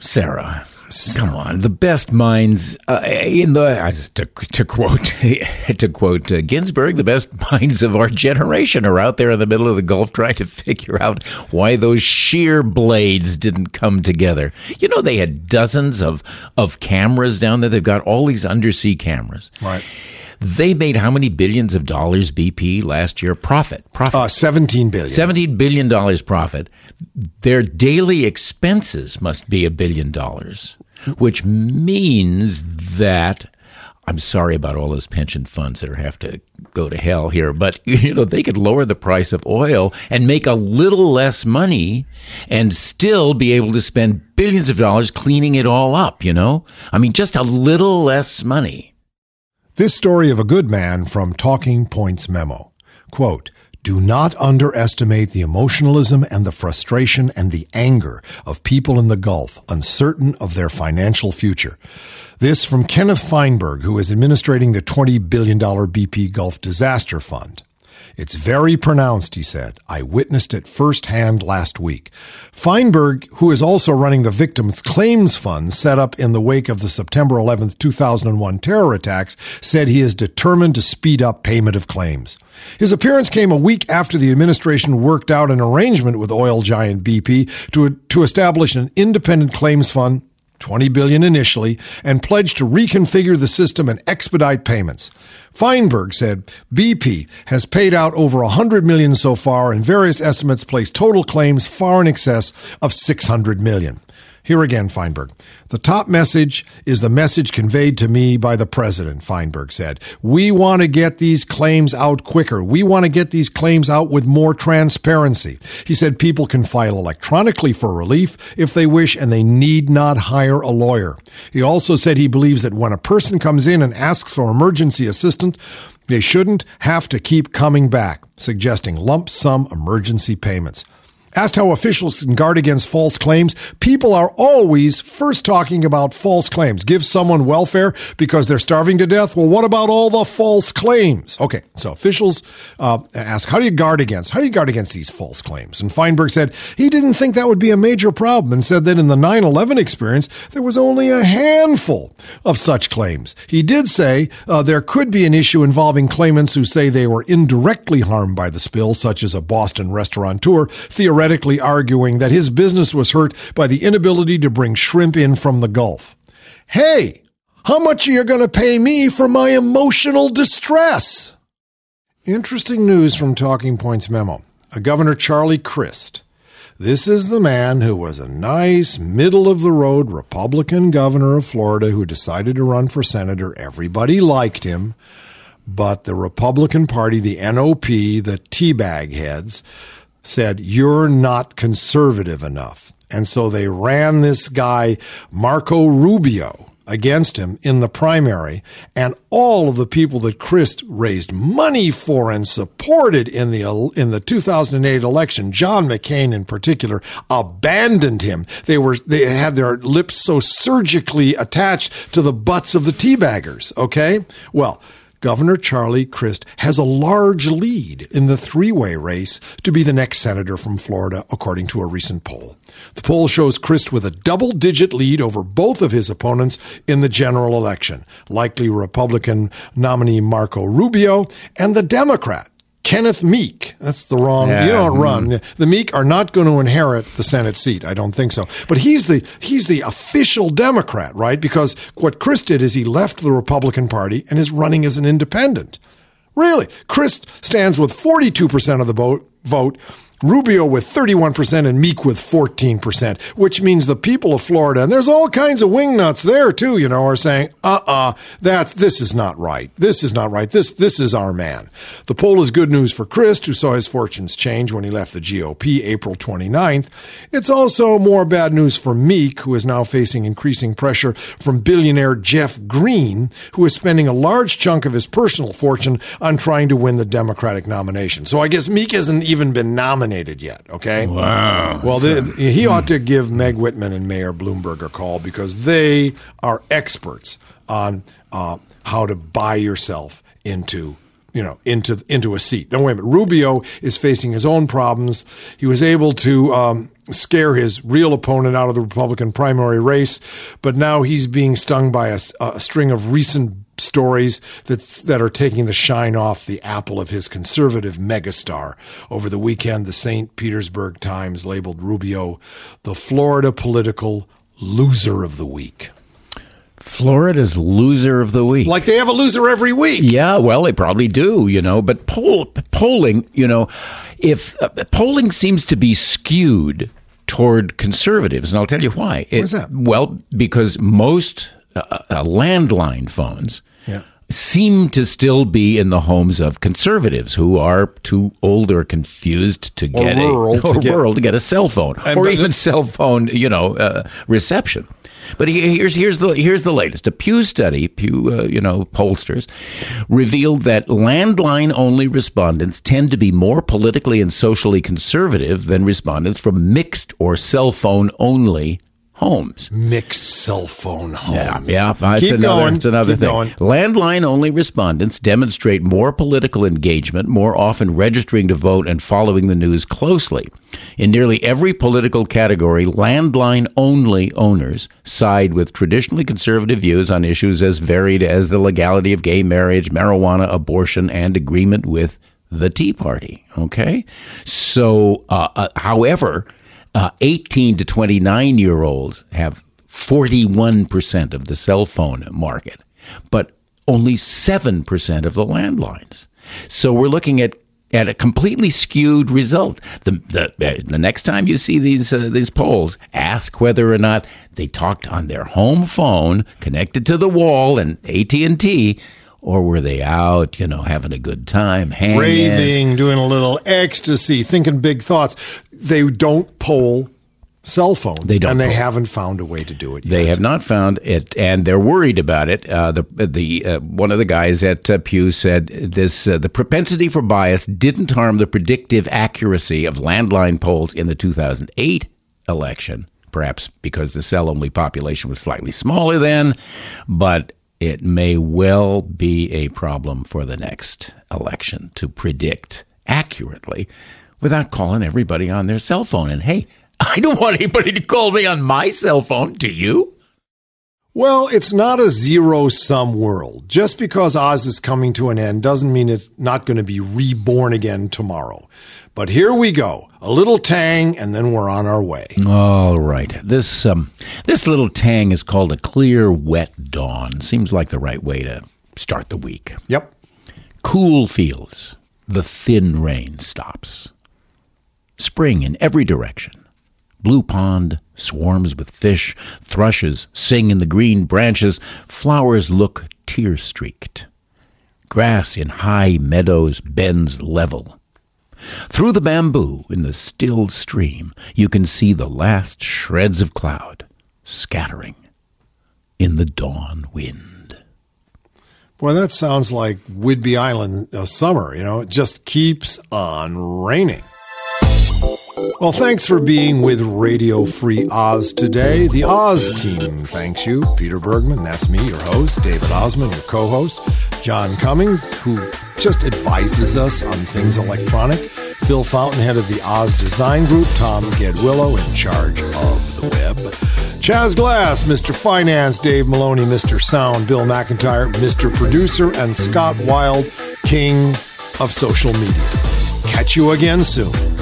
Sarah. Come on, the best minds uh, in the to, to quote to quote uh, Ginsberg, the best minds of our generation are out there in the middle of the Gulf trying to figure out why those shear blades didn't come together. You know, they had dozens of of cameras down there. They've got all these undersea cameras. Right. They made how many billions of dollars BP last year profit? Profit. Uh, 17 billion. 17 billion dollars profit. Their daily expenses must be a billion dollars, which means that I'm sorry about all those pension funds that have to go to hell here, but you know they could lower the price of oil and make a little less money and still be able to spend billions of dollars cleaning it all up, you know? I mean just a little less money. This story of a good man from Talking Points memo. Quote, do not underestimate the emotionalism and the frustration and the anger of people in the Gulf uncertain of their financial future. This from Kenneth Feinberg, who is administrating the $20 billion BP Gulf Disaster Fund. It's very pronounced, he said. I witnessed it firsthand last week. Feinberg, who is also running the Victims Claims Fund set up in the wake of the September 11, 2001 terror attacks, said he is determined to speed up payment of claims. His appearance came a week after the administration worked out an arrangement with oil giant BP to, to establish an independent claims fund 20 billion initially, and pledged to reconfigure the system and expedite payments. Feinberg said BP has paid out over 100 million so far and various estimates place total claims far in excess of 600 million. Here again, Feinberg. The top message is the message conveyed to me by the president, Feinberg said. We want to get these claims out quicker. We want to get these claims out with more transparency. He said people can file electronically for relief if they wish and they need not hire a lawyer. He also said he believes that when a person comes in and asks for emergency assistance, they shouldn't have to keep coming back, suggesting lump sum emergency payments. Asked how officials can guard against false claims, people are always first talking about false claims. Give someone welfare because they're starving to death. Well, what about all the false claims? Okay, so officials uh, ask, how do you guard against? How do you guard against these false claims? And Feinberg said he didn't think that would be a major problem and said that in the 9 11 experience, there was only a handful of such claims. He did say uh, there could be an issue involving claimants who say they were indirectly harmed by the spill, such as a Boston restaurateur, theoretically arguing that his business was hurt by the inability to bring shrimp in from the Gulf. Hey, how much are you going to pay me for my emotional distress? Interesting news from Talking Points memo. A Governor Charlie Crist. This is the man who was a nice, middle of the road Republican governor of Florida who decided to run for senator. Everybody liked him. But the Republican Party, the NOP, the teabag heads, said, You're not conservative enough. And so they ran this guy, Marco Rubio, against him in the primary. And all of the people that Crist raised money for and supported in the, in the 2008 election, John McCain in particular, abandoned him. They were, they had their lips so surgically attached to the butts of the teabaggers. Okay. Well, Governor Charlie Crist has a large lead in the three way race to be the next senator from Florida, according to a recent poll. The poll shows Crist with a double digit lead over both of his opponents in the general election, likely Republican nominee Marco Rubio and the Democrat Kenneth Meek. That's the wrong. Yeah. You don't run. The, the Meek are not going to inherit the Senate seat. I don't think so. But he's the he's the official Democrat, right? Because what Crist did is he left the Republican Party and is running as an independent. Really, Crist stands with 42% of the vote. Vote Rubio with 31% and Meek with 14%, which means the people of Florida, and there's all kinds of wingnuts there too, you know, are saying, uh-uh, that's, this is not right. This is not right. This, this is our man. The poll is good news for Crist, who saw his fortunes change when he left the GOP April 29th. It's also more bad news for Meek, who is now facing increasing pressure from billionaire Jeff Greene, who is spending a large chunk of his personal fortune on trying to win the Democratic nomination. So I guess Meek hasn't even been nominated nominated yet. Okay. Wow. Well, he ought to give Meg Whitman and Mayor Bloomberg a call because they are experts on uh, how to buy yourself into you know into into a seat. Don't wait a minute. Rubio is facing his own problems. He was able to um, scare his real opponent out of the Republican primary race. But now he's being stung by a, a string of recent stories that's, that are taking the shine off the apple of his conservative megastar. Over the weekend, the St. Petersburg Times labeled Rubio the Florida political loser of the week. Florida's loser of the week. Like they have a loser every week. Yeah, well, they probably do, you know. But poll, polling, you know, if uh, polling seems to be skewed toward conservatives, and I'll tell you why. It, What's that? Well, because most uh, uh, landline phones yeah. seem to still be in the homes of conservatives who are too old or confused to get rural, a or to, get, rural to get a cell phone or even cell phone, you know, uh, reception. But here's here's the here's the latest. A Pew study, Pew uh, you know pollsters, revealed that landline only respondents tend to be more politically and socially conservative than respondents from mixed or cell phone only homes. Mixed cell phone homes. Yeah, yeah it's Keep another, going. it's another Keep thing. Going. Landline only respondents demonstrate more political engagement, more often registering to vote and following the news closely. In nearly every political category, landline only owners side with traditionally conservative views on issues as varied as the legality of gay marriage, marijuana, abortion, and agreement with the Tea Party. Okay? So, uh, uh, however, uh, 18 to 29 year olds have 41% of the cell phone market, but only 7% of the landlines. So we're looking at at a completely skewed result. The, the, the next time you see these uh, these polls, ask whether or not they talked on their home phone connected to the wall and AT and T, or were they out, you know, having a good time, hanging, raving, doing a little ecstasy, thinking big thoughts? They don't poll cell phones. They don't and they poll. haven't found a way to do it. Yet. They have not found it, and they're worried about it. Uh, the the uh, one of the guys at uh, Pew said this: uh, the propensity for bias didn't harm the predictive accuracy of landline polls in the 2008 election, perhaps because the cell-only population was slightly smaller then, but it may well be a problem for the next election to predict accurately without calling everybody on their cell phone. And hey, I don't want anybody to call me on my cell phone. Do you? Well, it's not a zero sum world. Just because Oz is coming to an end doesn't mean it's not going to be reborn again tomorrow. But here we go. A little tang, and then we're on our way. All right. This um, this little tang is called a clear, wet dawn. Seems like the right way to start the week. Yep. Cool fields. The thin rain stops. Spring in every direction. Blue pond swarms with fish. Thrushes sing in the green branches. Flowers look tear streaked. Grass in high meadows bends level. Through the bamboo in the still stream, you can see the last shreds of cloud scattering in the dawn wind. Boy, that sounds like Whidbey Island uh, summer. You know, it just keeps on raining. Well, thanks for being with Radio Free Oz today. The Oz team thanks you. Peter Bergman, that's me, your host. David Osmond, your co host. John Cummings, who just advises us on things electronic. Phil Fountainhead of the Oz Design Group. Tom Gedwillow in charge of the web. Chaz Glass, Mr. Finance, Dave Maloney, Mr. Sound, Bill McIntyre, Mr. Producer, and Scott Wild, King of Social Media. Catch you again soon.